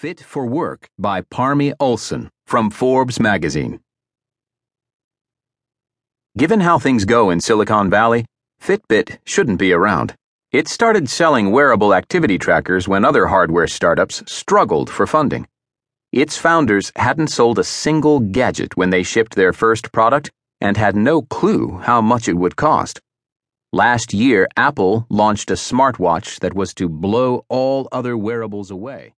Fit for Work by Parmy Olson from Forbes magazine. Given how things go in Silicon Valley, Fitbit shouldn't be around. It started selling wearable activity trackers when other hardware startups struggled for funding. Its founders hadn't sold a single gadget when they shipped their first product and had no clue how much it would cost. Last year, Apple launched a smartwatch that was to blow all other wearables away.